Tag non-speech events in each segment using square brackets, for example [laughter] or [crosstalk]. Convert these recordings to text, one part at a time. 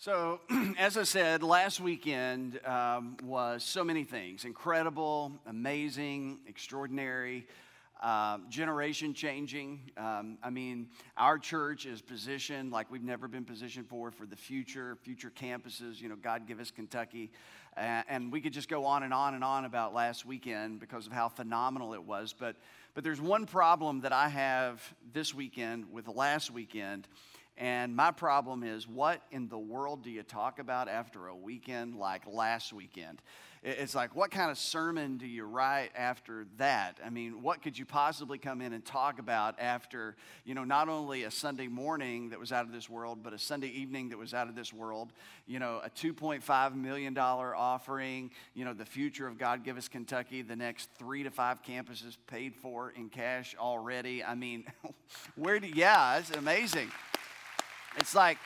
So, [clears throat] as I said, last weekend um, was so many things incredible, amazing, extraordinary, uh, generation changing. Um, I mean, our church is positioned like we've never been positioned for for the future, future campuses. You know, God give us Kentucky. And we could just go on and on and on about last weekend because of how phenomenal it was. But, but there's one problem that I have this weekend with last weekend and my problem is, what in the world do you talk about after a weekend like last weekend? It's like, what kind of sermon do you write after that? I mean, what could you possibly come in and talk about after, you know, not only a Sunday morning that was out of this world, but a Sunday evening that was out of this world, you know, a $2.5 million offering, you know, the future of God Give Us Kentucky, the next three to five campuses paid for in cash already. I mean, [laughs] where do, yeah, it's amazing. It's like,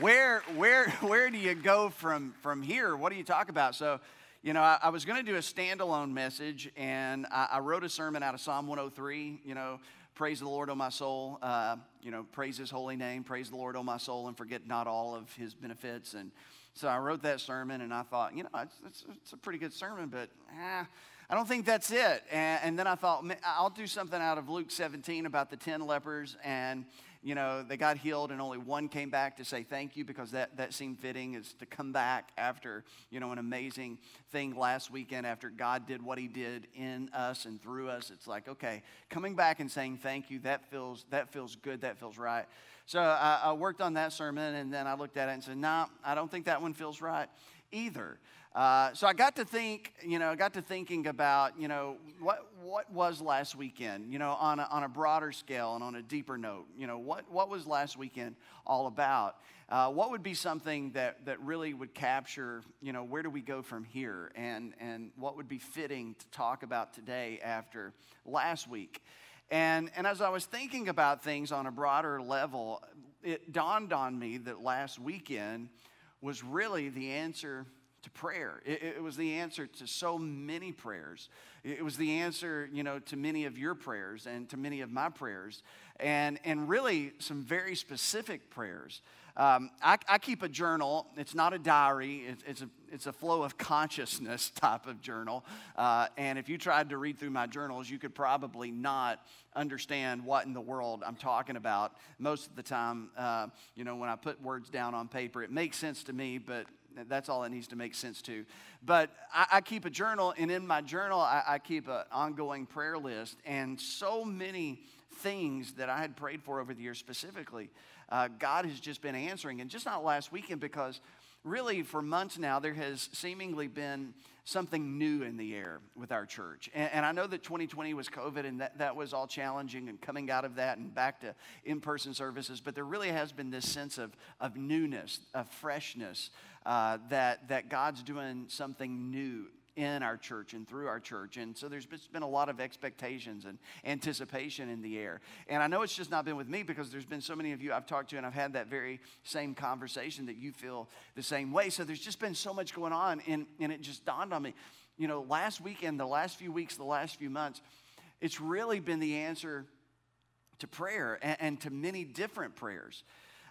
where, where, [laughs] where do you go from, from here? What do you talk about? So, you know, I, I was going to do a standalone message, and I, I, wrote a sermon out of Psalm 103. You know, praise the Lord, O my soul. Uh, you know, praise His holy name. Praise the Lord, O my soul, and forget not all of His benefits. And so I wrote that sermon, and I thought, you know, it's, it's, it's a pretty good sermon, but eh, I don't think that's it. And, and then I thought, I'll do something out of Luke 17 about the 10 lepers and you know, they got healed and only one came back to say thank you because that, that seemed fitting is to come back after, you know, an amazing thing last weekend after God did what he did in us and through us. It's like, okay, coming back and saying thank you, that feels, that feels good, that feels right. So I, I worked on that sermon and then I looked at it and said, nah, I don't think that one feels right either. Uh, so I got to think, you know, got to thinking about, you know, what, what was last weekend, you know, on a, on a broader scale and on a deeper note, you know, what, what was last weekend all about? Uh, what would be something that, that really would capture, you know, where do we go from here? And, and what would be fitting to talk about today after last week? And, and as I was thinking about things on a broader level, it dawned on me that last weekend was really the answer to prayer. It, it, was the answer to so many prayers. It was the answer, you know, to many of your prayers and to many of my prayers, and, and really some very specific prayers. Um, I, I, keep a journal. It's not a diary. It's, it's, a, it's a flow of consciousness [laughs] type of journal. Uh, and if you tried to read through my journals, you could probably not understand what in the world I'm talking about. Most of the time, uh, you know, when I put words down on paper, it makes sense to me, but that's all it needs to make sense to. But I, I keep a journal, and in my journal, I, I keep an ongoing prayer list. And so many things that I had prayed for over the years specifically, uh, God has just been answering. And just not last weekend, because really for months now, there has seemingly been something new in the air with our church. And, and, I know that 2020 was COVID and that, that was all challenging and coming out of that and back to in person services, but there really has been this sense of, of newness, of freshness, uh, that, that God's doing something new in our church and through our church. And so there's been a lot of expectations and anticipation in the air. And I know it's just not been with me because there's been so many of you I've talked to and I've had that very same conversation that you feel the same way. So there's just been so much going on. And, and it just dawned on me, you know, last weekend, the last few weeks, the last few months, it's really been the answer to prayer and, and to many different prayers.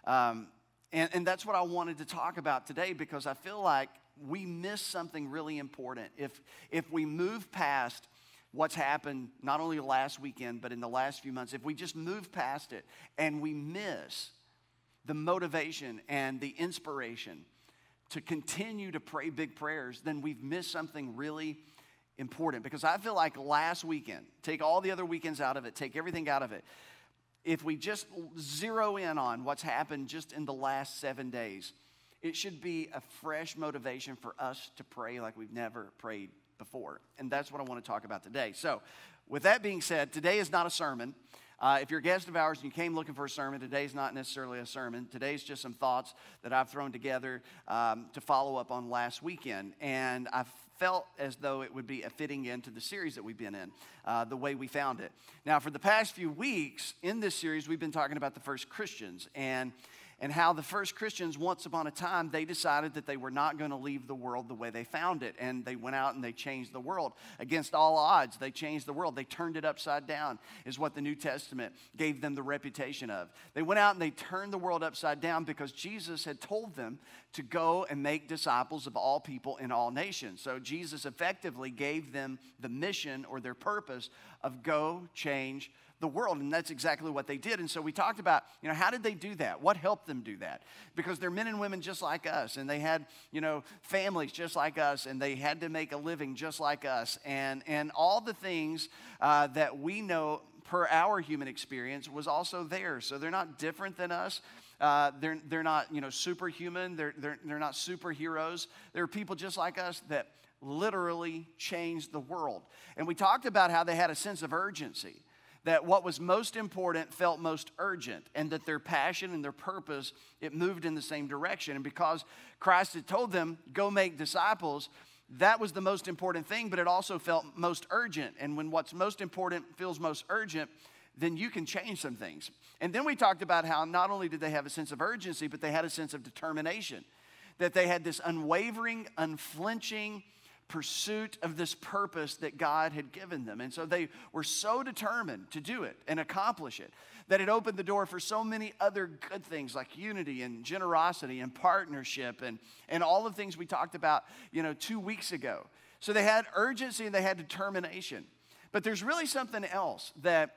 Um, and, and that's what I wanted to talk about today because I feel like we miss something really important if, if we move past what's happened not only last weekend, but in the last few months. If we just move past it and we miss the motivation and the inspiration to continue to pray big prayers, then we've missed something really important. Because I feel like last weekend, take all the other weekends out of it, take everything out of it if we just zero in on what's happened just in the last seven days, it should be a fresh motivation for us to pray like we've never prayed before. And that's what I want to talk about today. So, with that being said, today is not a sermon. Uh, if you're a guest of ours and you came looking for a sermon, today's not necessarily a sermon. Today's just some thoughts that I've thrown together um, to follow up on last weekend. And I've felt as though it would be a fitting into the series that we've been in, uh, the way we found it. Now, for the past few weeks in this series, we've been talking about the first Christians. And and how the first Christians, once upon a time, they decided that they were not going to leave the world the way they found it. And they went out and they changed the world. Against all odds, they changed the world. They turned it upside down, is what the New Testament gave them the reputation of. They went out and they turned the world upside down because Jesus had told them to go and make disciples of all people in all nations. So Jesus effectively gave them the mission or their purpose of go change the world. And that's exactly what they did. And so we talked about, you know, how did they do that? What helped them do that? Because they're men and women just like us, and they had, you know, families just like us, and they had to make a living just like us. And, and all the things uh, that we know per our human experience was also there. So they're not different than us. Uh, they're, they're not, you know, superhuman. They're, they're, they're not superheroes. They're people just like us that literally changed the world. And we talked about how they had a sense of urgency that what was most important felt most urgent and that their passion and their purpose it moved in the same direction. And because christ had told them go make disciples that was the most important thing but it also felt most urgent. And when what's most important feels most urgent then you can change some things. And then we talked about how not only did they have a sense of urgency but they had a sense of determination that they had this unwavering unflinching pursuit of this purpose that God had given them. And so they were so determined to do it and accomplish it that it opened the door for so many other good things like unity and generosity and partnership and, and all the things we talked about, you know, two weeks ago. So they had urgency and they had determination. But there's really something else that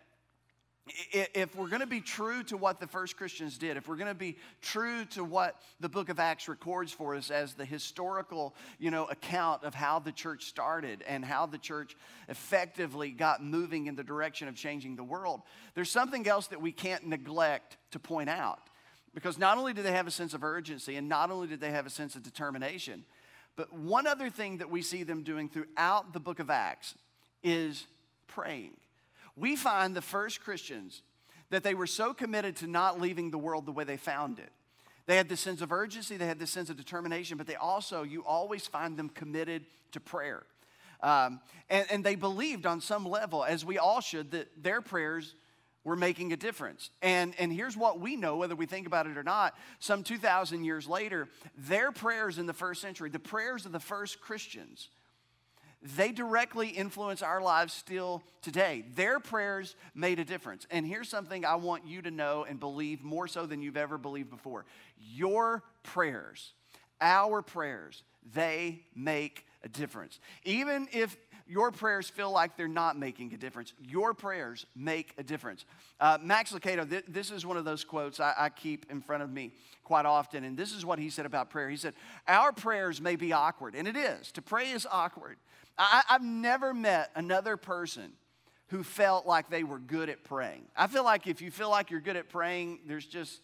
if we're going to be true to what the first Christians did, if we're going to be true to what the book of Acts records for us as the historical, you know, account of how the church started and how the church effectively got moving in the direction of changing the world, there's something else that we can't neglect to point out. Because not only did they have a sense of urgency and not only did they have a sense of determination, but one other thing that we see them doing throughout the book of Acts is praying we find the first Christians that they were so committed to not leaving the world the way they found it. They had this sense of urgency, they had this sense of determination, but they also, you always find them committed to prayer. Um, and, and they believed on some level, as we all should, that their prayers were making a difference. And, and here's what we know, whether we think about it or not, some 2,000 years later, their prayers in the first century, the prayers of the first Christians, they directly influence our lives still today. Their prayers made a difference. And here's something I want you to know and believe more so than you've ever believed before your prayers, our prayers, they make a difference. Even if your prayers feel like they're not making a difference. Your prayers make a difference. Uh, Max Lucado, th- this is one of those quotes I, I keep in front of me quite often, and this is what he said about prayer. He said, Our prayers may be awkward, and it is. To pray is awkward. I, I've never met another person who felt like they were good at praying. I feel like if you feel like you're good at praying, there's just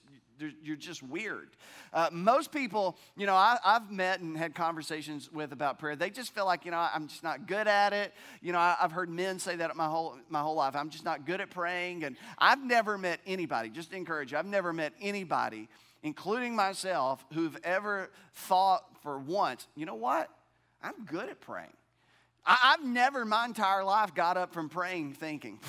you're just weird. Uh, most people, you know, I, have met and had conversations with about prayer. They just feel like, you know, I'm just not good at it. You know, I, have heard men say that my whole my whole life. I'm just not good at praying, and I've never met anybody. Just encourage you, I've never met anybody, including myself, who've ever thought for once, you know what? I'm good at praying. I, have never my entire life got up from praying thinking,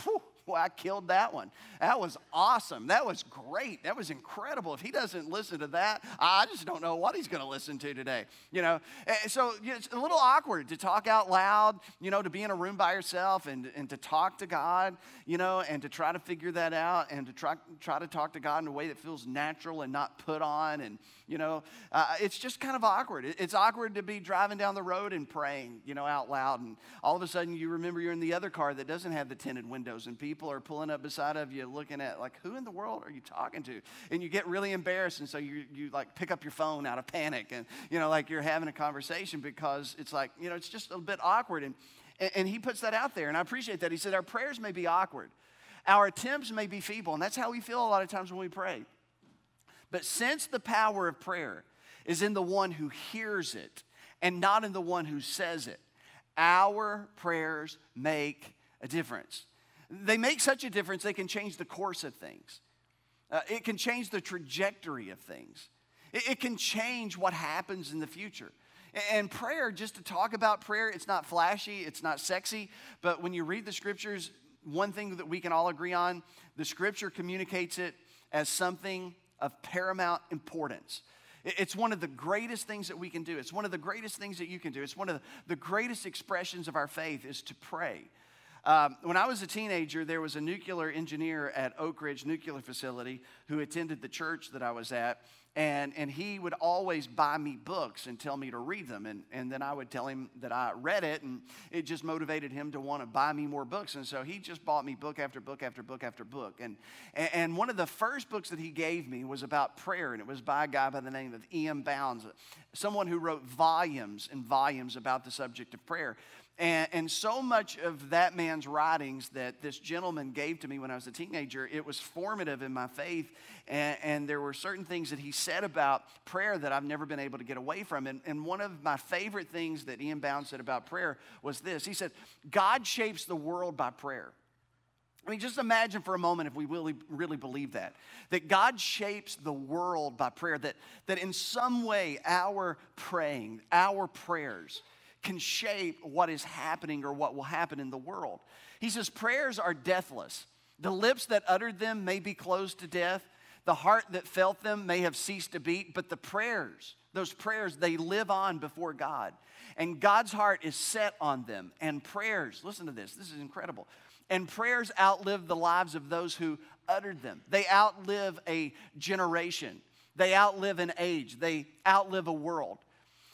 [laughs] well, I killed that one. That was awesome. That was great. That was incredible. If he doesn't listen to that, I just don't know what he's going to listen to today. You know, so you know, it's a little awkward to talk out loud, you know, to be in a room by yourself and, and to talk to God, you know, and to try to figure that out and to try, try to talk to God in a way that feels natural and not put on. And, you know, uh, it's just kind of awkward. It's awkward to be driving down the road and praying, you know, out loud. And all of a sudden you remember you're in the other car that doesn't have the tinted windows and people are pulling up beside of you looking at, like, who in the world are you talking to? And you get really embarrassed. And so you, you like pick up your phone out of panic and, you know, like you're having a conversation because it's like, you know, it's just a bit awkward. And, and he puts that out there. And I appreciate that. He said, Our prayers may be awkward, our attempts may be feeble. And that's how we feel a lot of times when we pray. But since the power of prayer is in the one who hears it and not in the one who says it, our prayers make a difference. They make such a difference, they can change the course of things. Uh, it can change the trajectory of things. It, it can change what happens in the future. And prayer, just to talk about prayer, it's not flashy, it's not sexy, but when you read the scriptures, one thing that we can all agree on the scripture communicates it as something of paramount importance. It's one of the greatest things that we can do. It's one of the greatest things that you can do. It's one of the greatest expressions of our faith is to pray. Um, when I was a teenager, there was a nuclear engineer at Oak Ridge Nuclear Facility who attended the church that I was at. And, and he would always buy me books and tell me to read them. And, and then I would tell him that I read it, and it just motivated him to want to buy me more books. And so he just bought me book after book after book after book. And, and one of the first books that he gave me was about prayer, and it was by a guy by the name of E.M. Bounds, someone who wrote volumes and volumes about the subject of prayer. And, and, so much of that man's writings that this gentleman gave to me when I was a teenager, it was formative in my faith. And, and, there were certain things that he said about prayer that I've never been able to get away from. And, and one of my favorite things that E.M. Bounds said about prayer was this He said, God shapes the world by prayer. I mean, just imagine for a moment if we really, really believe that. That God shapes the world by prayer, that, that in some way our praying, our prayers, can shape what is happening or what will happen in the world. He says, Prayers are deathless. The lips that uttered them may be closed to death. The heart that felt them may have ceased to beat, but the prayers, those prayers, they live on before God. And God's heart is set on them. And prayers, listen to this, this is incredible. And prayers outlive the lives of those who uttered them. They outlive a generation, they outlive an age, they outlive a world.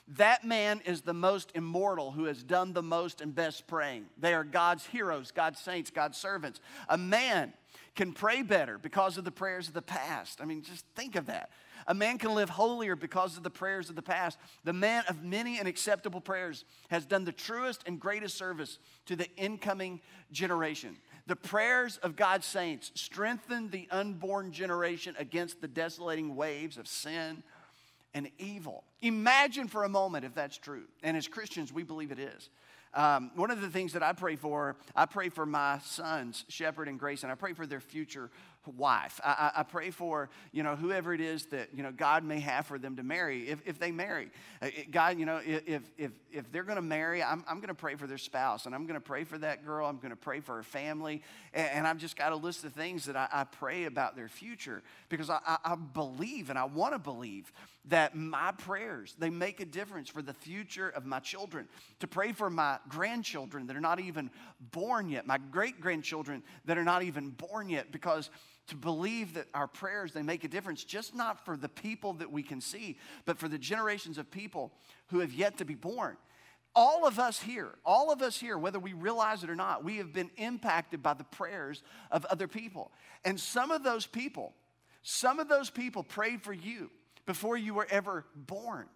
That man is the most immortal who has done the most and best praying. They are God's heroes, God's saints, God's servants. A man can pray better because of the prayers of the past. I mean, just think of that. A man can live holier because of the prayers of the past. The man of many and acceptable prayers has done the truest and greatest service to the incoming generation. The prayers of God's saints strengthen the unborn generation against the desolating waves of sin, and evil. Imagine for a moment if that's true. And as Christians, we believe it is. Um, one of the things that I pray for, I pray for my sons, Shepherd and Grace, and I pray for their future wife. I, I, pray for, you know, whoever it is that, you know, God may have for them to marry, if, if they marry. Uh, God, you know, if, if, if they're going to marry, I'm, I'm going to pray for their spouse, and I'm going to pray for that girl. I'm going to pray for her family. And, and I've just got a list of things that I, I pray about their future because I, I believe and I want to believe that my prayers, they make a difference for the future of my children. To pray for my grandchildren that are not even born yet, my great grandchildren that are not even born yet, because to believe that our prayers they make a difference just not for the people that we can see but for the generations of people who have yet to be born. All of us here all of us here whether we realize it or not we have been impacted by the prayers of other people. And some of those people some of those people prayed for you before you were ever born.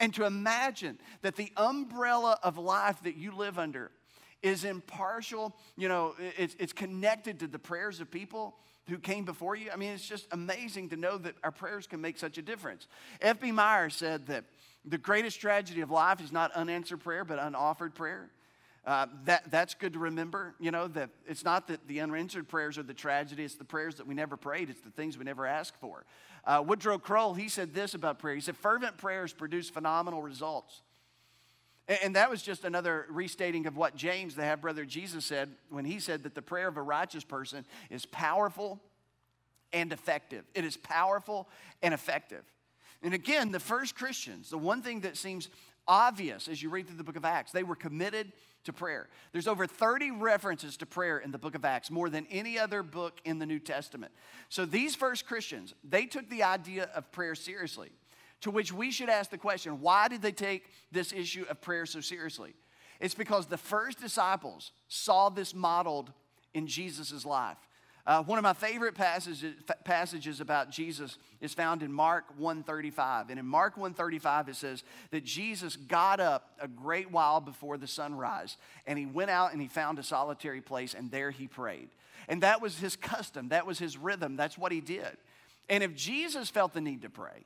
And to imagine that the umbrella of life that you live under is impartial you know it's, it's connected to the prayers of people who came before you. I mean, it's just amazing to know that our prayers can make such a difference. F.B. Meyer said that the greatest tragedy of life is not unanswered prayer, but unoffered prayer. Uh, that, that's good to remember, you know, that it's not that the unanswered prayers are the tragedy, it's the prayers that we never prayed, it's the things we never asked for. Uh, Woodrow Kroll, he said this about prayer. He said, fervent prayers produce phenomenal results. And, that was just another restating of what James, the half brother Jesus, said when he said that the prayer of a righteous person is powerful and effective. It is powerful and effective. And again, the first Christians, the one thing that seems obvious as you read through the book of Acts, they were committed to prayer. There's over 30 references to prayer in the book of Acts, more than any other book in the New Testament. So these first Christians, they took the idea of prayer seriously, to which we should ask the question why did they take this issue of prayer so seriously? It's because the first disciples saw this modeled in Jesus' life. Uh, one of my favorite passages, passages about Jesus is found in Mark 135. And in Mark 135, it says that Jesus got up a great while before the sunrise, and he went out and he found a solitary place, and there he prayed. And that was his custom, that was his rhythm, that's what he did. And if Jesus felt the need to pray,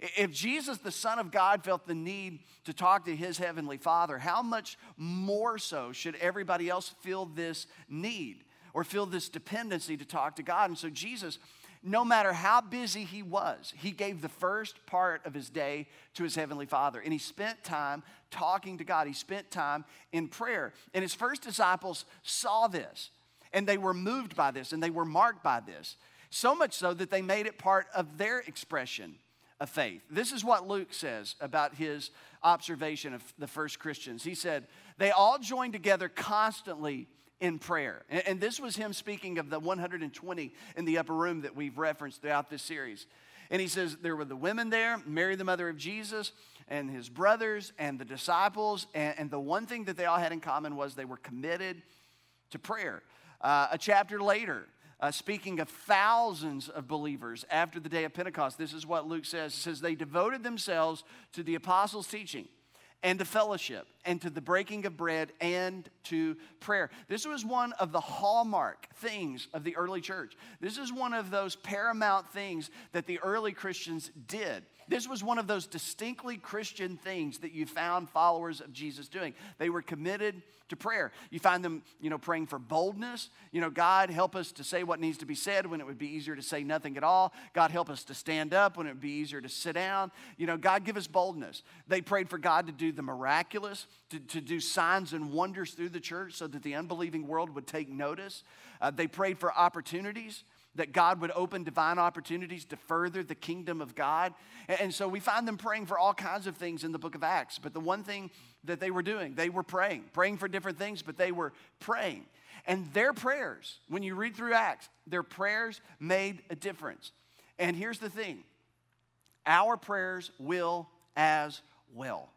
if Jesus, the Son of God, felt the need to talk to his heavenly Father, how much more so should everybody else feel this need? or feel this dependency to talk to God. And so Jesus, no matter how busy he was, he gave the first part of his day to his heavenly Father. And he spent time talking to God. He spent time in prayer. And his first disciples saw this and they were moved by this and they were marked by this. so much so that they made it part of their expression of faith. This is what Luke says about his observation of the first Christians. He said, They all joined together constantly in prayer. And, this was him speaking of the 120 in the upper room that we've referenced throughout this series. And he says, There were the women there, Mary, the mother of Jesus, and his brothers, and the disciples. And, and the one thing that they all had in common was they were committed to prayer. Uh, a chapter later, uh, speaking of thousands of believers after the day of Pentecost, this is what Luke says. It says, They devoted themselves to the apostles' teaching and to fellowship and to the breaking of bread and to prayer. This was one of the hallmark things of the early church. This is one of those paramount things that the early Christians did. This was one of those distinctly Christian things that you found followers of Jesus doing. They were committed to prayer. You find them, you know, praying for boldness. You know, God help us to say what needs to be said when it would be easier to say nothing at all. God help us to stand up when it would be easier to sit down. You know, God give us boldness. They prayed for God to do the miraculous, to, to do signs and wonders through the church so that the unbelieving world would take notice. Uh, they prayed for opportunities that God would open divine opportunities to further the kingdom of God. And so we find them praying for all kinds of things in the book of Acts. But the one thing that they were doing, they were praying, praying for different things, but they were praying. And their prayers, when you read through Acts, their prayers made a difference. And here's the thing our prayers will as well.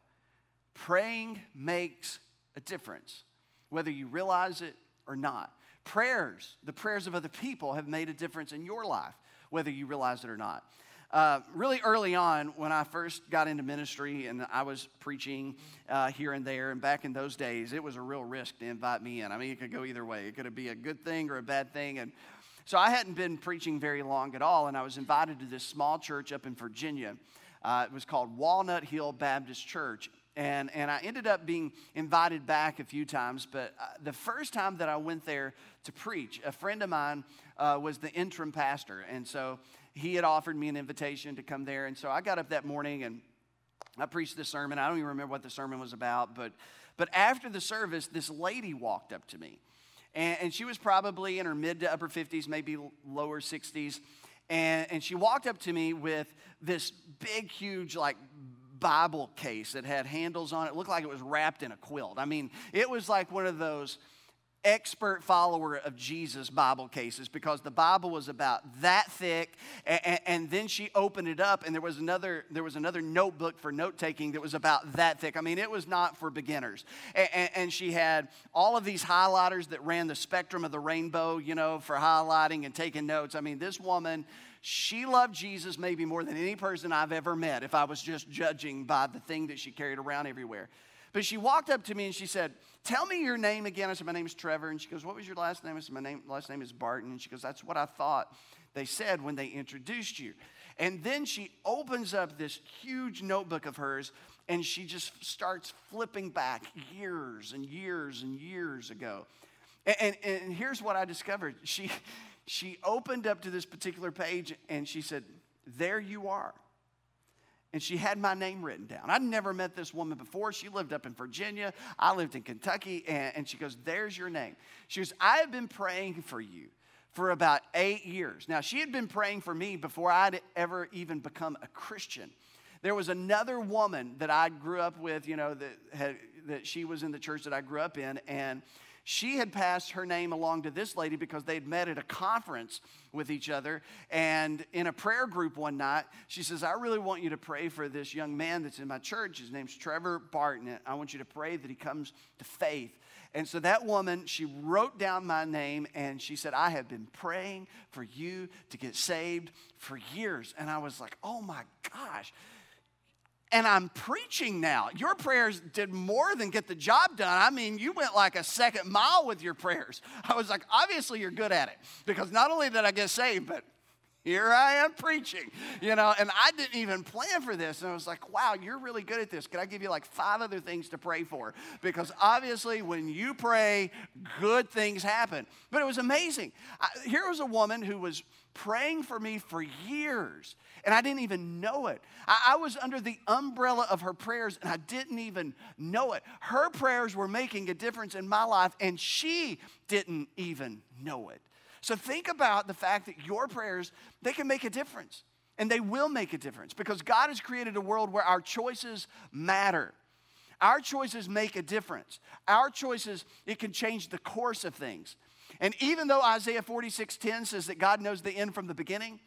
Praying makes a difference, whether you realize it or not prayers, the prayers of other people, have made a difference in your life, whether you realize it or not. Uh, really early on, when I first got into ministry and I was preaching uh, here and there, and back in those days, it was a real risk to invite me in. I mean, it could go either way. It could be a good thing or a bad thing. And so I hadn't been preaching very long at all, and I was invited to this small church up in Virginia. Uh, it was called Walnut Hill Baptist Church. And, and I ended up being invited back a few times, but uh, the first time that I went there to preach, a friend of mine uh, was the interim pastor. And so he had offered me an invitation to come there. And so I got up that morning and I preached this sermon. I don't even remember what the sermon was about, but, but after the service, this lady walked up to me. And, and she was probably in her mid to upper 50s, maybe lower 60s. And, and she walked up to me with this big, huge, like Bible case that had handles on it. it. looked like it was wrapped in a quilt. I mean, it was like one of those expert follower of Jesus Bible cases because the Bible was about that thick and, and, then she opened it up and there was another there was another notebook for note taking that was about that thick I mean it was not for beginners and, and, she had all of these highlighters that ran the spectrum of the rainbow you know for highlighting and taking notes I mean this woman she loved Jesus maybe more than any person I've ever met if I was just judging by the thing that she carried around everywhere. But she walked up to me and she said, Tell me your name again. I said, My name is Trevor. And she goes, What was your last name? I said, My name, last name is Barton. And she goes, That's what I thought they said when they introduced you. And then she opens up this huge notebook of hers and she just starts flipping back years and years and years ago. And, and, and here's what I discovered she, she opened up to this particular page and she said, There you are. And she had my name written down. I'd never met this woman before. She lived up in Virginia. I lived in Kentucky. And, and she goes, There's your name. She goes, I have been praying for you for about eight years. Now, she had been praying for me before I'd ever even become a Christian. There was another woman that I grew up with, you know, that, had, that she was in the church that I grew up in. And she had passed her name along to this lady because they'd met at a conference with each other. And in a prayer group one night, she says, I really want you to pray for this young man that's in my church. His name's Trevor Barton. I want you to pray that he comes to faith. And so that woman, she wrote down my name and she said, I have been praying for you to get saved for years. And I was like, oh my gosh and I'm preaching now. Your prayers did more than get the job done. I mean, you went like a second mile with your prayers. I was like, obviously, you're good at it because not only did I get saved, but here I am preaching, you know, and I didn't even plan for this. And I was like, wow, you're really good at this. Can I give you like five other things to pray for? Because obviously, when you pray, good things happen. But it was amazing. I, here was a woman who was praying for me for years, and I didn't even know it. I, I, was under the umbrella of her prayers, and I didn't even know it. Her prayers were making a difference in my life, and she didn't even know it. So think about the fact that your prayers, they can make a difference. And they will make a difference because God has created a world where our choices matter. Our choices make a difference. Our choices, it can change the course of things. And even though Isaiah 46:10 says that God knows the end from the beginning,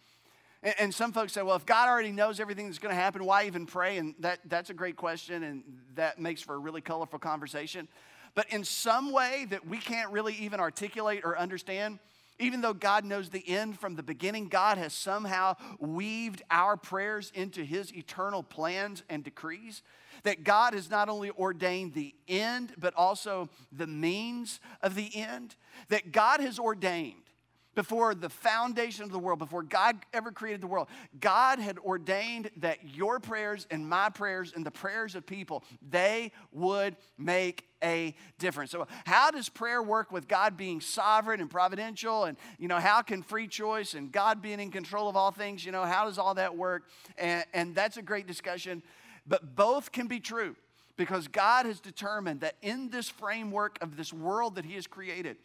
and, some folks say, well, if God already knows everything that's going to happen, why even pray? And that, that's a great question, and that makes for a really colorful conversation. But in some way that we can't really even articulate or understand, even though God knows the end from the beginning, God has somehow weaved our prayers into his eternal plans and decrees. That God has not only ordained the end, but also the means of the end. That God has ordained before the foundation of the world, before God ever created the world, God had ordained that your prayers and my prayers and the prayers of people, they would make a difference. So how does prayer work with God being sovereign and providential and you know how can free choice and God being in control of all things, you know, how does all that work? And, and that's a great discussion, but both can be true because God has determined that in this framework of this world that he has created,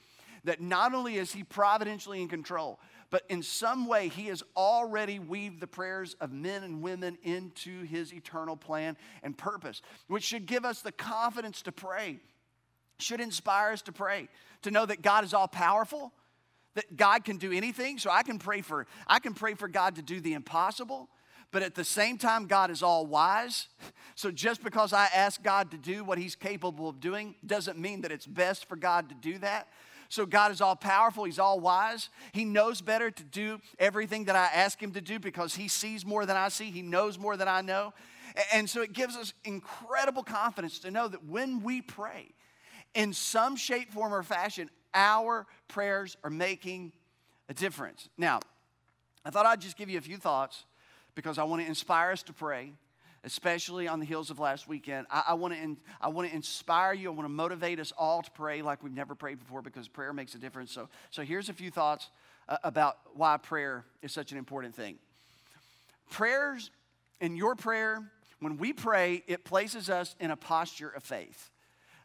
that not only is He providentially in control, but in some way He has already weaved the prayers of men and women into His eternal plan and purpose, which should give us the confidence to pray, should inspire us to pray, to know that God is all powerful. That God can do anything, so I can pray for I can pray for God to do the impossible but at the same time, God is all wise. [laughs] So just because I ask God to do what He's capable of doing doesn't mean that it's best for God to do that. So God is all powerful, He's all wise. He knows better to do everything that I ask Him to do because He sees more than I see, He knows more than I know. And so it gives us incredible confidence to know that when we pray, in some shape, form, or fashion, our prayers are making a difference. Now, I thought I'd just give you a few thoughts because I want to inspire us to pray especially on the heels of last weekend. I, I want to I want to inspire you. I want to motivate us all to pray like we've never prayed before because prayer makes a difference. So, so here's a few thoughts uh, about why prayer is such an important thing. Prayers, in your prayer, when we pray, it places us in a posture of faith.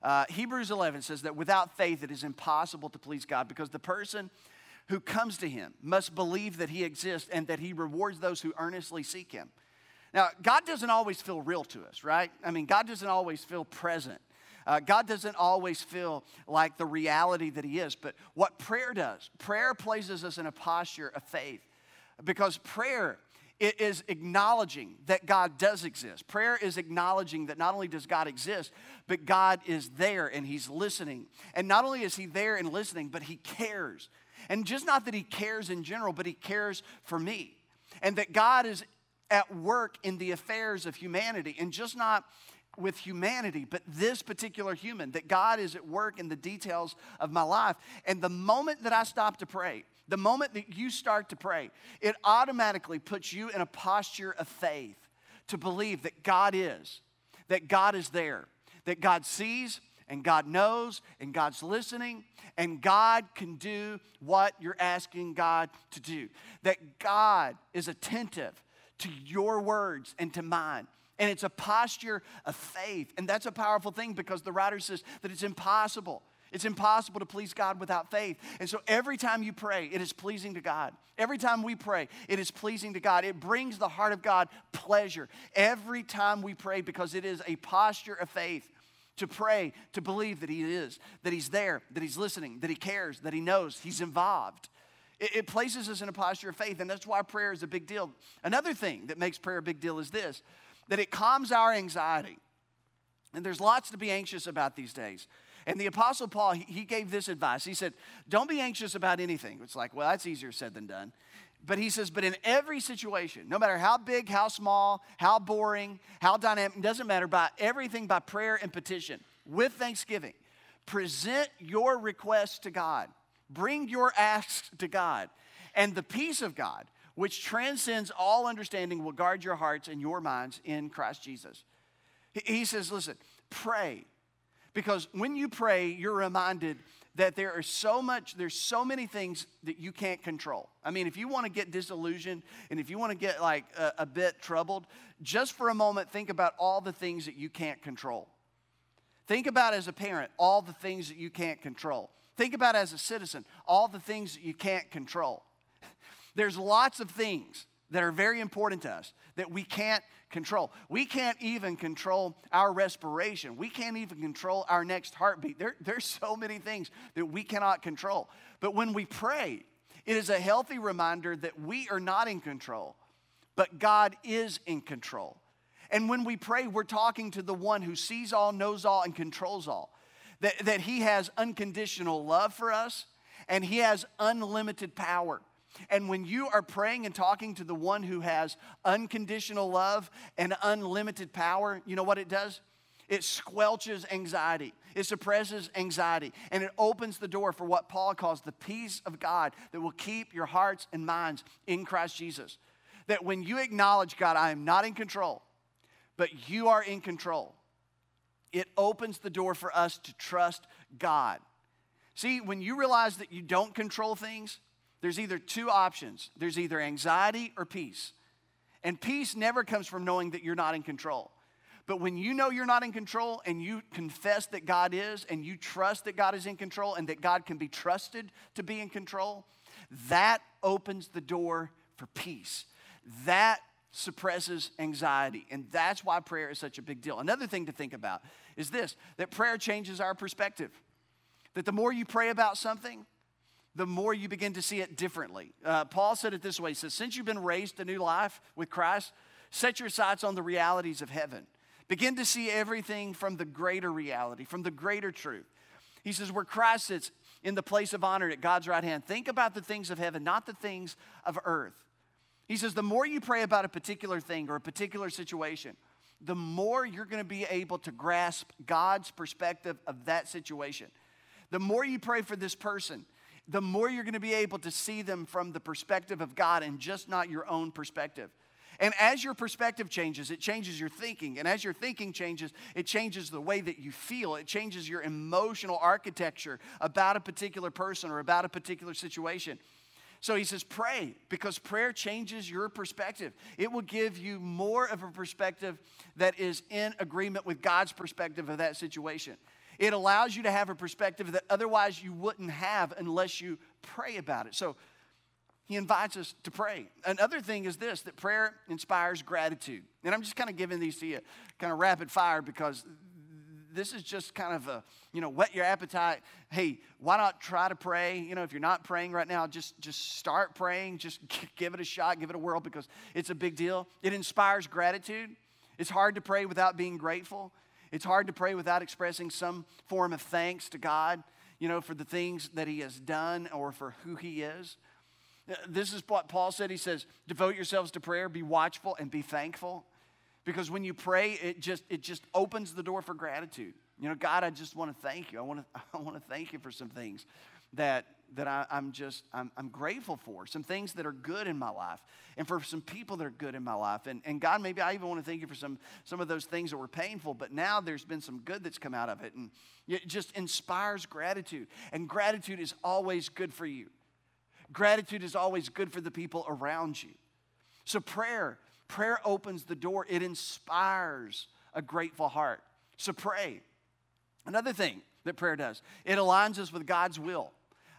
Uh, Hebrews 11 says that without faith, it is impossible to please God because the person who comes to him must believe that he exists and that he rewards those who earnestly seek him. Now, God doesn't always feel real to us, right? I mean, God doesn't always feel present. Uh, God doesn't always feel like the reality that He is. But what prayer does, prayer places us in a posture of faith because prayer is acknowledging that God does exist. Prayer is acknowledging that not only does God exist, but God is there and He's listening. And not only is He there and listening, but He cares. And just not that He cares in general, but He cares for me. And that God is at work in the affairs of humanity, and just not with humanity, but this particular human, that God is at work in the details of my life. And the moment that I stop to pray, the moment that you start to pray, it automatically puts you in a posture of faith to believe that God is, that God is there, that God sees and God knows and God's listening and God can do what you're asking God to do, that God is attentive to your words and to mine. And it's a posture of faith. And that's a powerful thing because the writer says that it's impossible. It's impossible to please God without faith. And so every time you pray, it is pleasing to God. Every time we pray, it is pleasing to God. It brings the heart of God pleasure. Every time we pray, because it is a posture of faith to pray, to believe that He is, that He's there, that He's listening, that He cares, that He knows, He's involved. It, it places us in a posture of faith, and that's why prayer is a big deal. Another thing that makes prayer a big deal is this that it calms our anxiety. And there's lots to be anxious about these days. And the Apostle Paul, he, gave this advice. He said, Don't be anxious about anything. It's like, well, that's easier said than done. But he says, but in every situation, no matter how big, how small, how boring, how dynamic, doesn't matter, by everything by prayer and petition, with thanksgiving, present your request to God. Bring your asks to God, and the peace of God, which transcends all understanding, will guard your hearts and your minds in Christ Jesus. He says, listen, pray. Because when you pray, you're reminded that there are so much, there's so many things that you can't control. I mean, if you want to get disillusioned and if you want to get like a, a bit troubled, just for a moment, think about all the things that you can't control. Think about as a parent all the things that you can't control. Think about as a citizen all the things that you can't control. [laughs] There's lots of things that are very important to us that we can't control. We can't even control our respiration. We can't even control our next heartbeat. There, there's so many things that we cannot control. But when we pray, it is a healthy reminder that we are not in control, but God is in control. And when we pray, we're talking to the one who sees all, knows all, and controls all. That, that he has unconditional love for us and he has unlimited power. And when you are praying and talking to the one who has unconditional love and unlimited power, you know what it does? It squelches anxiety, it suppresses anxiety, and it opens the door for what Paul calls the peace of God that will keep your hearts and minds in Christ Jesus. That when you acknowledge, God, I am not in control, but you are in control, it opens the door for us to trust God. See, when you realize that you don't control things, there's either two options there's either anxiety or peace. And peace never comes from knowing that you're not in control. But when you know you're not in control and you confess that God is and you trust that God is in control and that God can be trusted to be in control, that opens the door for peace. That suppresses anxiety. And that's why prayer is such a big deal. Another thing to think about is this that prayer changes our perspective. That the more you pray about something, the more you begin to see it differently. Uh, Paul said it this way He says, Since you've been raised to new life with Christ, set your sights on the realities of heaven. Begin to see everything from the greater reality, from the greater truth. He says, Where Christ sits in the place of honor at God's right hand, think about the things of heaven, not the things of earth. He says, The more you pray about a particular thing or a particular situation, the more you're going to be able to grasp God's perspective of that situation. The more you pray for this person, the more you're going to be able to see them from the perspective of God and just not your own perspective. And as your perspective changes, it changes your thinking. And as your thinking changes, it changes the way that you feel. It changes your emotional architecture about a particular person or about a particular situation. So he says, pray, because prayer changes your perspective. It will give you more of a perspective that is in agreement with God's perspective of that situation. It allows you to have a perspective that otherwise you wouldn't have unless you pray about it. So he invites us to pray. Another thing is this that prayer inspires gratitude. And I'm just kind of giving these to you kind of rapid fire because this is just kind of a, you know, whet your appetite. Hey, why not try to pray? You know, if you're not praying right now, just just start praying. Just [laughs] give it a shot, give it a whirl because it's a big deal. It inspires gratitude. It's hard to pray without being grateful. It's hard to pray without expressing some form of thanks to God, you know, for the things that He has done or for who He is. This is what Paul said. He says, devote yourselves to prayer, be watchful, and be thankful. Because when you pray, it just, it just opens the door for gratitude. You know, God, I just want to thank you. I want to, [laughs] I want to thank you for some things that that I, am just I'm, I'm grateful for. Some things that are good in my life and for some people that are good in my life. And, and god maybe i even want to thank you for some some of those things that were painful but now there's been some good that's come out of it. And it just inspires gratitude. And gratitude is always good for you. Gratitude is always good for the people around you. So prayer prayer opens the door it inspires a grateful heart so pray another thing that prayer does it aligns us with god's will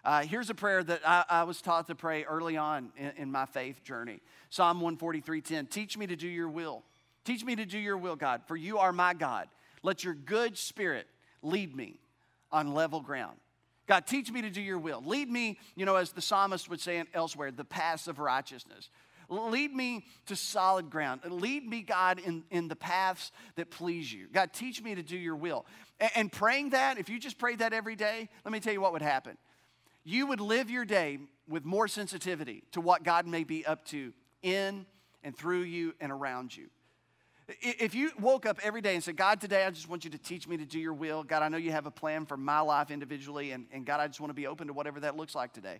uh, here's a prayer that I, I, was taught to pray early on in, in my faith journey Psalm 143:10. Teach me to do your will. Teach me to do your will, God, for you are my God. Let your good spirit lead me on level ground. God, teach me to do your will. Lead me, you know, as the psalmist would say elsewhere, the paths of righteousness. Lead me to solid ground. Lead me, God, in, in the paths that please you. God, teach me to do your will. And, and praying that, if you just prayed that every day, let me tell you what would happen you would live your day with more sensitivity to what God may be up to in and through you and around you. If you woke up every day and said, God, today I just want you to teach me to do your will. God, I know you have a plan for my life individually, and, and God, I just want to be open to whatever that looks like today.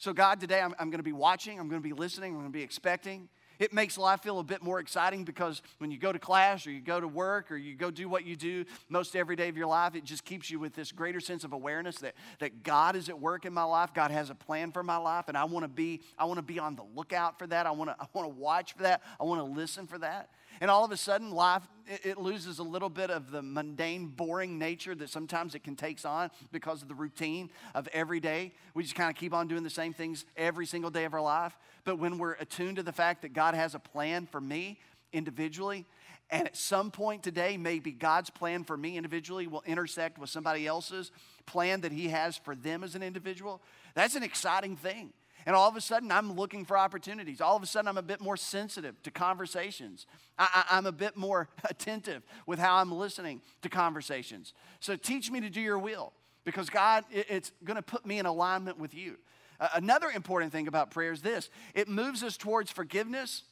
So, God, today I'm, I'm going to be watching, I'm going to be listening, I'm going to be expecting. It makes life feel a bit more exciting because when you go to class or you go to work or you go do what you do most every day of your life, it just keeps you with this greater sense of awareness that, that God is at work in my life. God has a plan for my life, and I want to be, I want to be on the lookout for that. I want to, I want to watch for that. I want to listen for that. And all of a sudden, life, it, loses a little bit of the mundane, boring nature that sometimes it can takes on because of the routine of every day. We just kind of keep on doing the same things every single day of our life. But when we're attuned to the fact that God has a plan for me individually, and at some point today, maybe God's plan for me individually will intersect with somebody else's plan that He has for them as an individual. That's an exciting thing. And all of a sudden, I'm looking for opportunities. All of a sudden, I'm a bit more sensitive to conversations. I, am a bit more [laughs] attentive with how I'm listening to conversations. So teach me to do your will because God, it, it's going to put me in alignment with you. Uh, another important thing about prayer is this it moves us towards forgiveness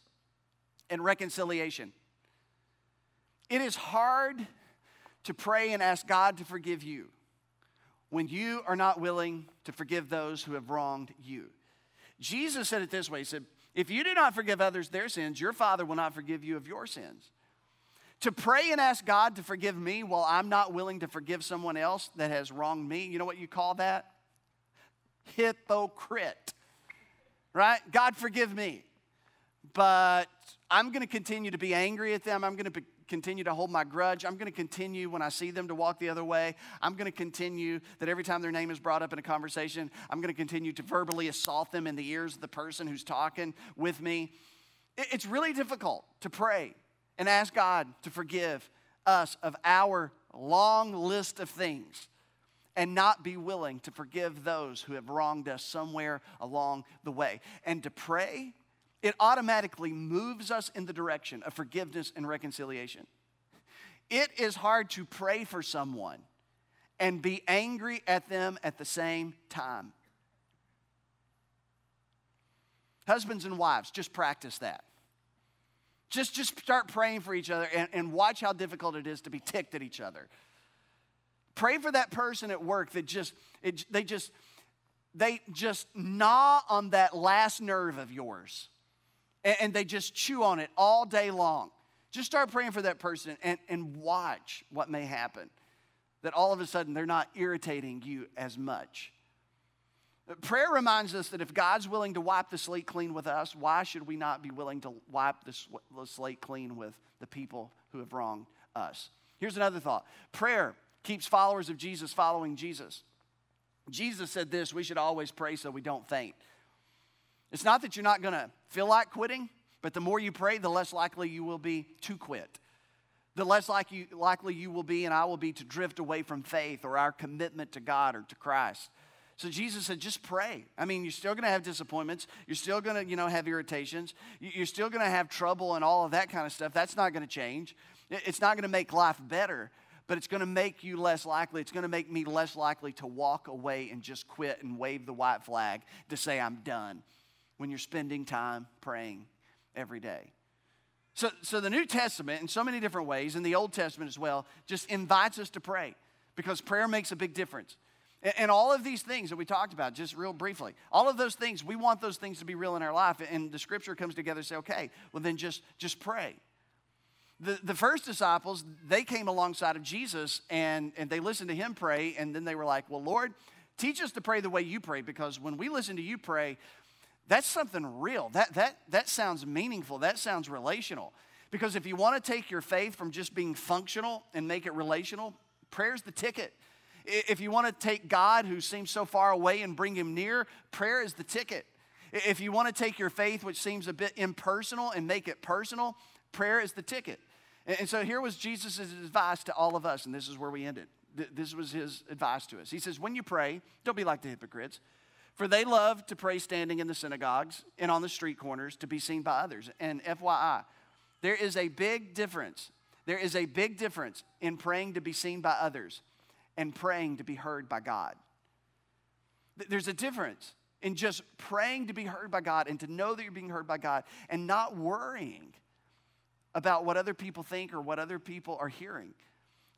and reconciliation. It is hard to pray and ask God to forgive you when you are not willing to forgive those who have wronged you. Jesus said it this way He said, If you do not forgive others their sins, your Father will not forgive you of your sins. To pray and ask God to forgive me while I'm not willing to forgive someone else that has wronged me, you know what you call that? Hypocrite. Right? God forgive me. But I'm going to continue to be angry at them. I'm going to continue to hold my grudge. I'm going to continue when I see them to walk the other way. I'm going to continue that every time their name is brought up in a conversation, I'm going to continue to verbally assault them in the ears of the person who's talking with me. It's really difficult to pray and ask God to forgive us of our long list of things and not be willing to forgive those who have wronged us somewhere along the way. And to pray it automatically moves us in the direction of forgiveness and reconciliation. It is hard to pray for someone and be angry at them at the same time. Husbands and wives, just practice that. Just, just start praying for each other and, and watch how difficult it is to be ticked at each other. Pray for that person at work that just, it, they just, they just gnaw on that last nerve of yours and, and they just chew on it all day long. Just start praying for that person and, and watch what may happen. That all of a sudden they're not irritating you as much. Prayer reminds us that if God's willing to wipe the slate clean with us, why should we not be willing to wipe the, slate clean with the people who have wronged us? Here's another thought prayer keeps followers of Jesus following Jesus. Jesus said this we should always pray so we don't faint. It's not that you're not going to feel like quitting, but the more you pray, the less likely you will be to quit. The less like you, likely you will be, and I will be, to drift away from faith or our commitment to God or to Christ. So Jesus said, just pray. I mean, you're still going to have disappointments. You're still going to, you know, have irritations. You're still going to have trouble and all of that kind of stuff. That's not going to change. It's not going to make life better, but it's going to make you less likely. It's going to make me less likely to walk away and just quit and wave the white flag to say I'm done when you're spending time praying every day. So, so the New Testament, in so many different ways, and the Old Testament as well, just invites us to pray because prayer makes a big difference. And, and all of these things that we talked about, just real briefly, all of those things, we want those things to be real in our life. And the scripture comes together and say, okay, well then just, just pray. The, the first disciples, they came alongside of Jesus and, and they listened to him pray, and then they were like, well, Lord, teach us to pray the way you pray because when we listen to you pray, that's something real. That, that, that sounds meaningful. That sounds relational. Because if you want to take your faith from just being functional and make it relational, prayer's the ticket. If you want to take God, who seems so far away, and bring him near, prayer is the ticket. If you want to take your faith, which seems a bit impersonal, and make it personal, prayer is the ticket. And so here was Jesus' advice to all of us, and this is where we ended. This was his advice to us. He says, When you pray, don't be like the hypocrites. For they love to pray standing in the synagogues and on the street corners to be seen by others. And FYI, there is a big difference. There is a big difference in praying to be seen by others and praying to be heard by God. There's a difference in just praying to be heard by God and to know that you're being heard by God and not worrying about what other people think or what other people are hearing.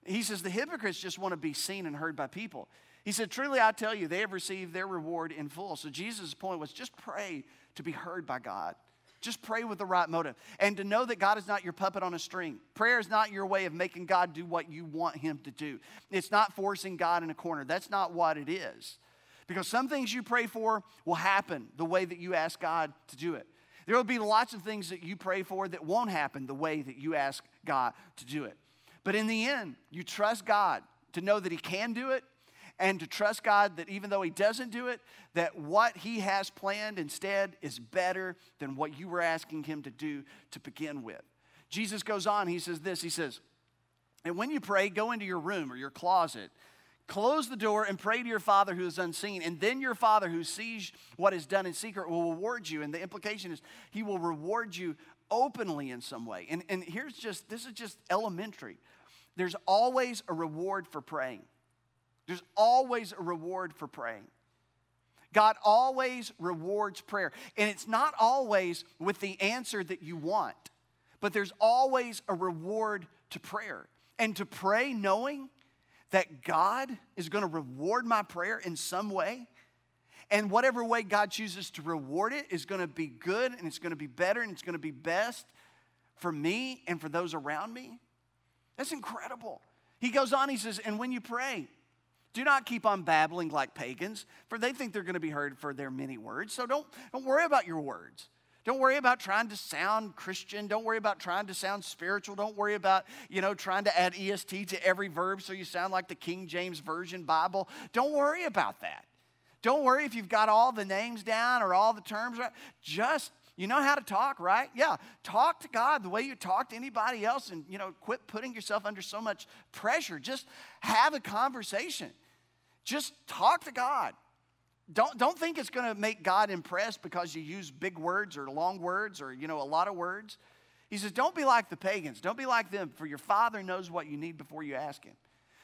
He says the hypocrites just want to be seen and heard by people. He said, Truly I tell you, they have received their reward in full. So Jesus' point was just pray to be heard by God. Just pray with the right motive. And to know that God is not your puppet on a string. Prayer is not your way of making God do what you want Him to do. It's not forcing God in a corner. That's not what it is. Because some things you pray for will happen the way that you ask God to do it. There will be lots of things that you pray for that won't happen the way that you ask God to do it. But in the end, you trust God to know that He can do it and to trust God that even though He doesn't do it, that what He has planned instead is better than what you were asking Him to do to begin with. Jesus goes on, He says this He says, And when you pray, go into your room or your closet. Close the door and pray to your Father who is unseen, and then your Father who sees what is done in secret will reward you. And the implication is He will reward you openly in some way. And, and here's just this is just elementary. There's always a reward for praying. There's always a reward for praying. God always rewards prayer. And it's not always with the answer that you want, but there's always a reward to prayer. And to pray knowing that God is going to reward my prayer in some way, and whatever way God chooses to reward it is going to be good and it's going to be better and it's going to be best for me and for those around me. That's incredible. He goes on, he says, and when you pray, do not keep on babbling like pagans, for they think they're going to be heard for their many words. So don't, don't worry about your words. Don't worry about trying to sound Christian. Don't worry about trying to sound spiritual. Don't worry about, you know, trying to add EST to every verb so you sound like the King James Version Bible. Don't worry about that. Don't worry if you've got all the names down or all the terms right. Just you know how to talk, right? Yeah. Talk to God the way you talk to anybody else and, you know, quit putting yourself under so much pressure. Just have a conversation. Just talk to God. Don't, don't think it's going to make God impressed because you use big words or long words or, you know, a lot of words. He says, don't be like the pagans. Don't be like them, for your Father knows what you need before you ask Him.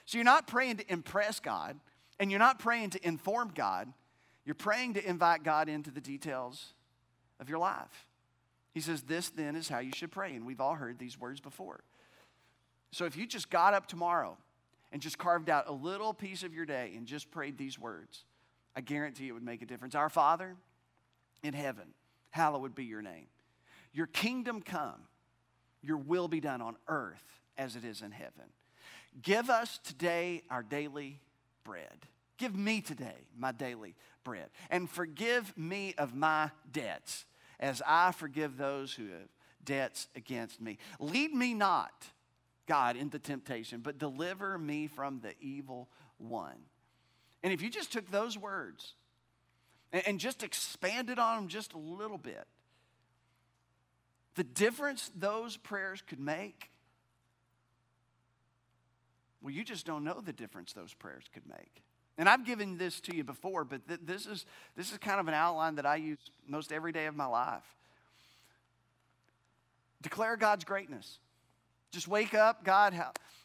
So you're not praying to impress God and you're not praying to inform God. You're praying to invite God into the details of your life. He says, This then is how you should pray. And we've all heard these words before. So if you just got up tomorrow and just carved out a little piece of your day and just prayed these words, I guarantee it would make a difference. Our Father in heaven, hallowed be your name. Your kingdom come, your will be done on earth as it is in heaven. Give us today our daily bread. Give me today my daily bread. And forgive me of my debts as I forgive those who have debts against me. Lead me not, God, into temptation, but deliver me from the evil one. And if you just took those words and, just expanded on them just a little bit, the difference those prayers could make, well, you just don't know the difference those prayers could make. And I've given this to you before, but th- this, is, this is kind of an outline that I use most every day of my life. Declare God's greatness. Just wake up, God,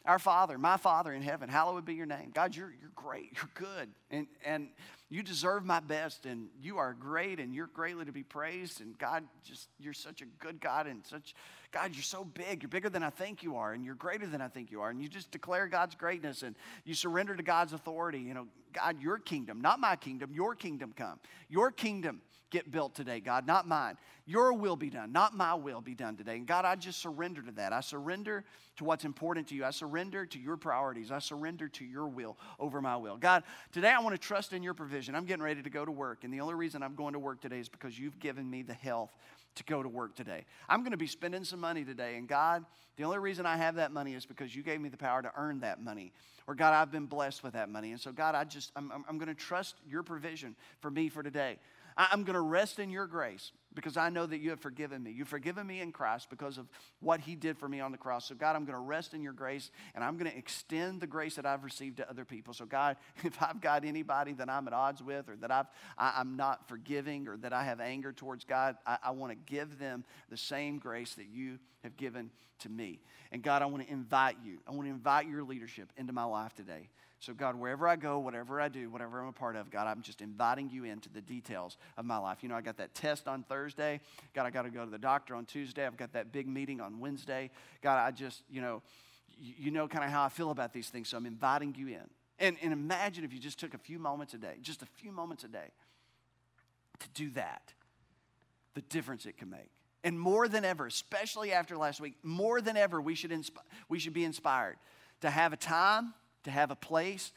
our Father, my Father in heaven, hallowed be your name. God, you're, you're great, you're good, and, and you deserve my best, and you are great, and you're greatly to be praised. And God, just you're such a good God, and such, God, you're so big. You're bigger than I think you are, and you're greater than I think you are. And you just declare God's greatness, and you surrender to God's authority. You know, God, your kingdom, not my kingdom, your kingdom come. Your kingdom get built today, God, not mine. Your will be done, not my will be done today. And God, I just surrender to that. I surrender to what's important to you. I surrender to your priorities. I surrender to your will over my will. God, today I want to trust in your provision. I'm getting ready to go to work. And the only reason I'm going to work today is because you've given me the health to go to work today. I'm going to be spending some money today. And God, the only reason I have that money is because you gave me the power to earn that money. Or God, I've been blessed with that money. And so, God, I just, I'm, I'm going to trust your provision for me for today. I'm going to rest in your grace because I know that you have forgiven me. You've forgiven me in Christ because of what he did for me on the cross. So, God, I'm going to rest in your grace and I'm going to extend the grace that I've received to other people. So, God, [laughs] if I've got anybody that I'm at odds with or that I've, I, am not forgiving or that I have anger towards God, I, I want to give them the same grace that you have given to me. And, God, I want to invite you, I want to invite your leadership into my life today. So, God, wherever I go, whatever I do, whatever I'm a part of, God, I'm just inviting you into the details of my life. You know, I got that test on Thursday. God, I got to go to the doctor on Tuesday. I've got that big meeting on Wednesday. God, I just, you know, you know kind of how I feel about these things. So I'm inviting you in. And, and imagine if you just took a few moments a day, just a few moments a day, to do that, the difference it can make. And more than ever, especially after last week, more than ever, we should, insp- we should be inspired to have a time to have a place,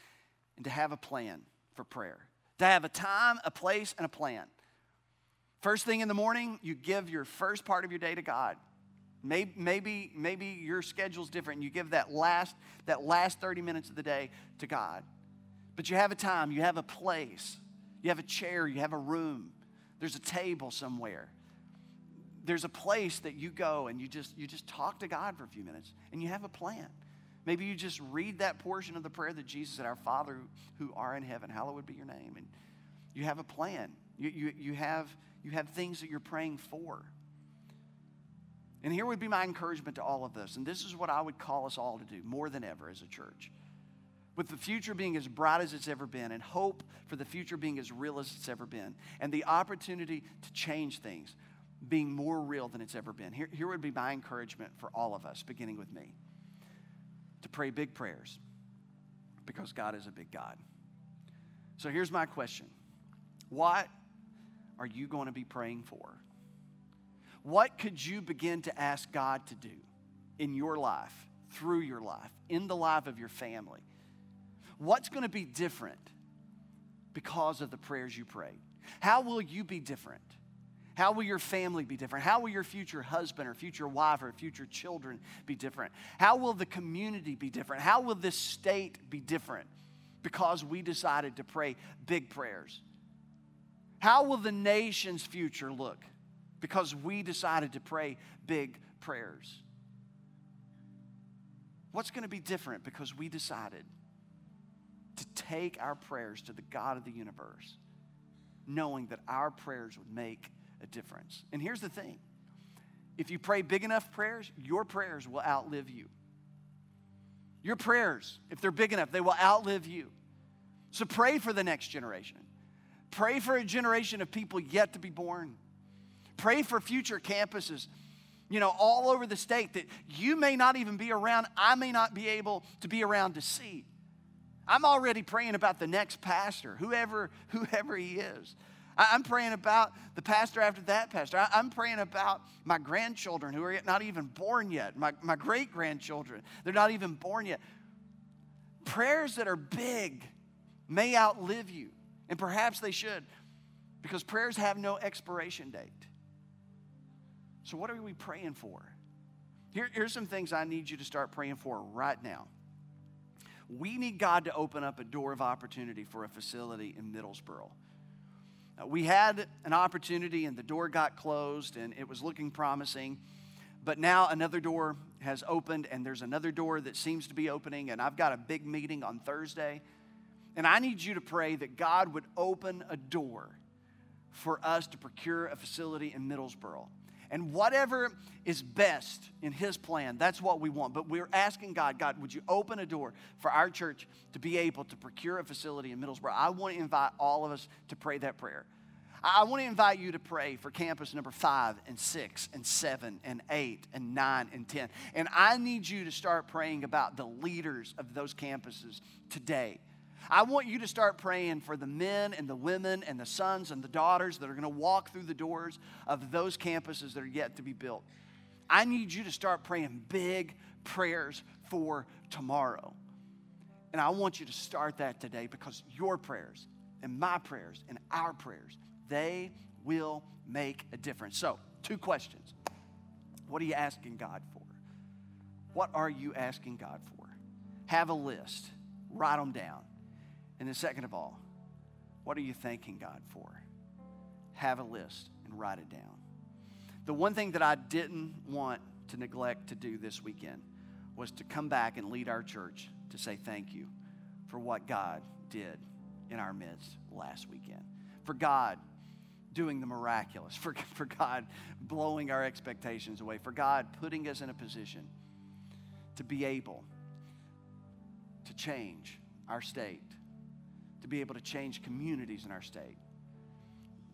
and to have a plan for prayer. To have a time, a place, and a plan. First thing in the morning, you give your first part of your day to God. Maybe, maybe, maybe your schedule's different. And You give that last, that last 30 minutes of the day to God. But you have a time, you have a place, you have a chair, you have a room, there's a table somewhere. There's a place that you go and you just you just talk to God for a few minutes and you have a plan. Maybe you just read that portion of the prayer that Jesus said, Our Father who are in heaven, hallowed be your name. And you have a plan. You, you, you, have, you have things that you're praying for. And here would be my encouragement to all of this. And this is what I would call us all to do more than ever as a church. With the future being as bright as it's ever been, and hope for the future being as real as it's ever been, and the opportunity to change things being more real than it's ever been, here, here would be my encouragement for all of us, beginning with me, to pray big prayers because God is a big God. So here's my question What are you going to be praying for? What could you begin to ask God to do in your life, through your life, in the life of your family? What's going to be different because of the prayers you prayed? How will you be different? How will your family be different? How will your future husband or future wife or future children be different? How will the community be different? How will this state be different because we decided to pray big prayers? How will the nation's future look because we decided to pray big prayers. What's going to be different because we decided to take our prayers to the God of the universe, knowing that our prayers would make a difference? And here's the thing if you pray big enough prayers, your prayers will outlive you. Your prayers, if they're big enough, they will outlive you. So pray for the next generation. Pray for a generation of people yet to be born. Pray for future campuses, you know, all over the state that you may not even be around, I may not be able to be around to see. I'm already praying about the next pastor, whoever, whoever he is. I'm praying about the pastor after that pastor. I'm praying about my grandchildren who are not even born yet, my, my great grandchildren. They're not even born yet. Prayers that are big may outlive you, and perhaps they should, because prayers have no expiration date. So, what are we praying for? Here, here's some things I need you to start praying for right now. We need God to open up a door of opportunity for a facility in Middlesboro. Uh, we had an opportunity and the door got closed and it was looking promising. But now another door has opened and there's another door that seems to be opening. And I've got a big meeting on Thursday. And I need you to pray that God would open a door for us to procure a facility in Middlesboro. And whatever is best in His plan, that's what we want. But we're asking God, God, would you open a door for our church to be able to procure a facility in Middlesboro? I want to invite all of us to pray that prayer. I want to invite you to pray for campus number five and six and seven and eight and nine and 10. And I need you to start praying about the leaders of those campuses today. I want you to start praying for the men and the women and the sons and the daughters that are going to walk through the doors of those campuses that are yet to be built. I need you to start praying big prayers for tomorrow. And I want you to start that today because your prayers and my prayers and our prayers, they will make a difference. So, two questions. What are you asking God for? What are you asking God for? Have a list, write them down. And then, second of all, what are you thanking God for? Have a list and write it down. The one thing that I didn't want to neglect to do this weekend was to come back and lead our church to say thank you for what God did in our midst last weekend. For God doing the miraculous, [laughs] for, for God blowing our expectations away, for God putting us in a position to be able to change our state to be able to change communities in our state,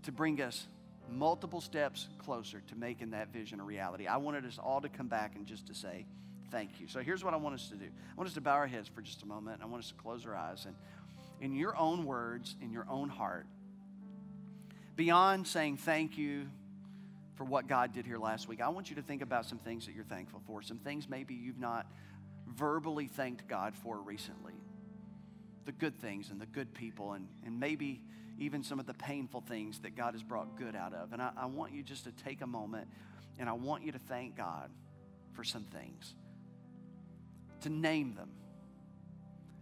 to bring us multiple steps closer to making that vision a reality. I wanted us all to come back and just to say, thank you. So here's what I want us to do I want us to bow our heads for just a moment. I want us to close our eyes. And in your own words, in your own heart, beyond saying thank you for what God did here last week, I want you to think about some things that you're thankful for, some things maybe you've not verbally thanked God for recently. The good things and the good people and, and maybe even some of the painful things that God has brought good out of. And I, I want you just to take a moment and I want you to thank God for some things, to name them,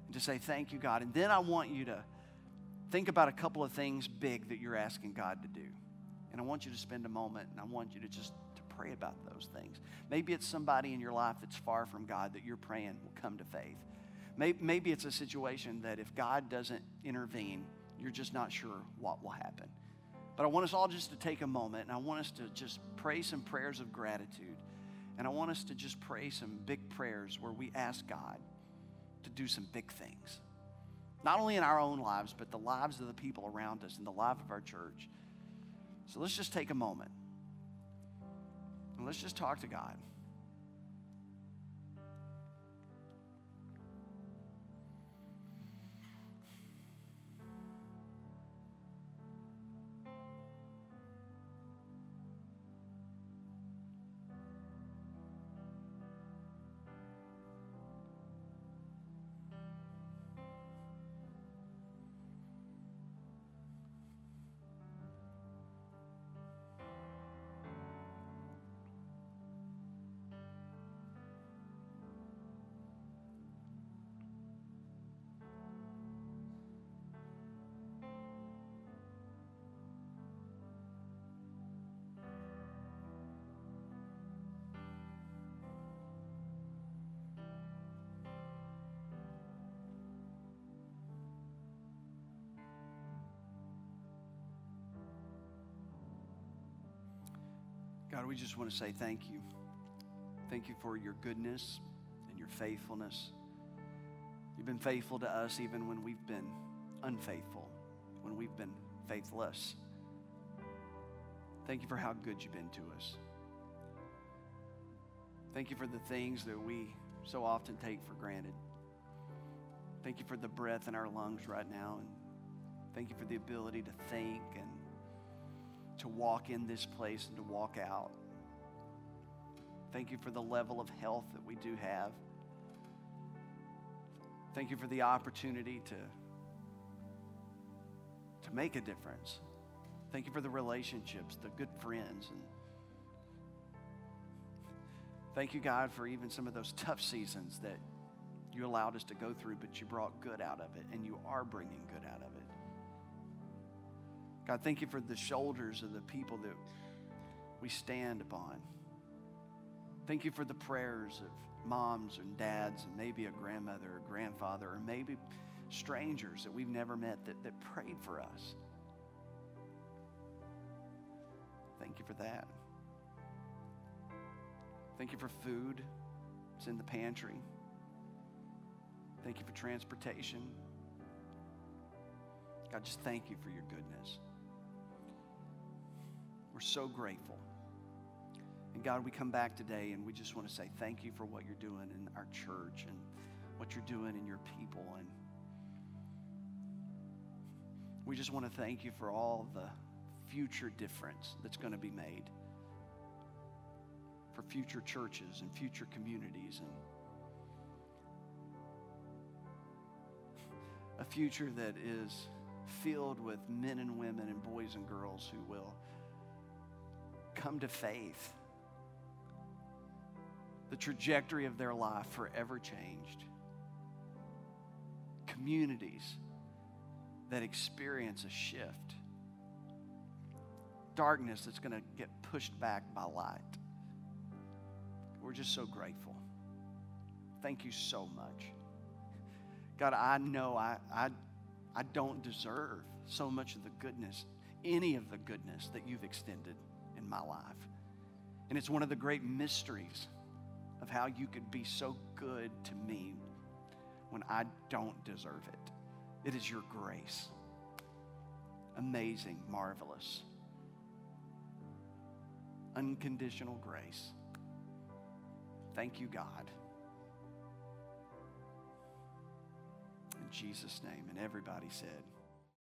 and to say, Thank you, God. And then I want you to think about a couple of things big that you're asking God to do. And I want you to spend a moment and I want you to just to pray about those things. Maybe it's somebody in your life that's far from God that you're praying will come to faith. Maybe it's a situation that if God doesn't intervene, you're just not sure what will happen. But I want us all just to take a moment and I want us to just pray some prayers of gratitude. And I want us to just pray some big prayers where we ask God to do some big things. Not only in our own lives, but the lives of the people around us and the life of our church. So let's just take a moment and let's just talk to God. God, we just want to say thank you. Thank you for your goodness and your faithfulness. You've been faithful to us even when we've been unfaithful, when we've been faithless. Thank you for how good you've been to us. Thank you for the things that we so often take for granted. Thank you for the breath in our lungs right now. And thank you for the ability to think and to walk in this place and to walk out. Thank you for the level of health that we do have. Thank you for the opportunity to, to make a difference. Thank you for the relationships, the good friends. And thank you, God, for even some of those tough seasons that you allowed us to go through, but you brought good out of it, and you are bringing good out of it. God, thank you for the shoulders of the people that we stand upon. Thank you for the prayers of moms and dads and maybe a grandmother or grandfather or maybe strangers that we've never met that, that prayed for us. Thank you for that. Thank you for food. It's in the pantry. Thank you for transportation. God, just thank you for your goodness. We're so grateful. And God, we come back today and we just want to say thank you for what you're doing in our church and what you're doing in your people. And we just want to thank you for all the future difference that's going to be made for future churches and future communities and a future that is filled with men and women and boys and girls who will come to faith, the trajectory of their life forever changed. Communities that experience a shift. Darkness that's going to get pushed back by light. We're just so grateful. Thank you so much. God, I know I, I, I don't deserve so much of the goodness, any of the goodness that you've extended in my life. And it's one of the great mysteries of how you could be so good to me when I don't deserve it. It is your grace. Amazing, marvelous, unconditional grace. Thank you, God. In Jesus' name. And everybody said,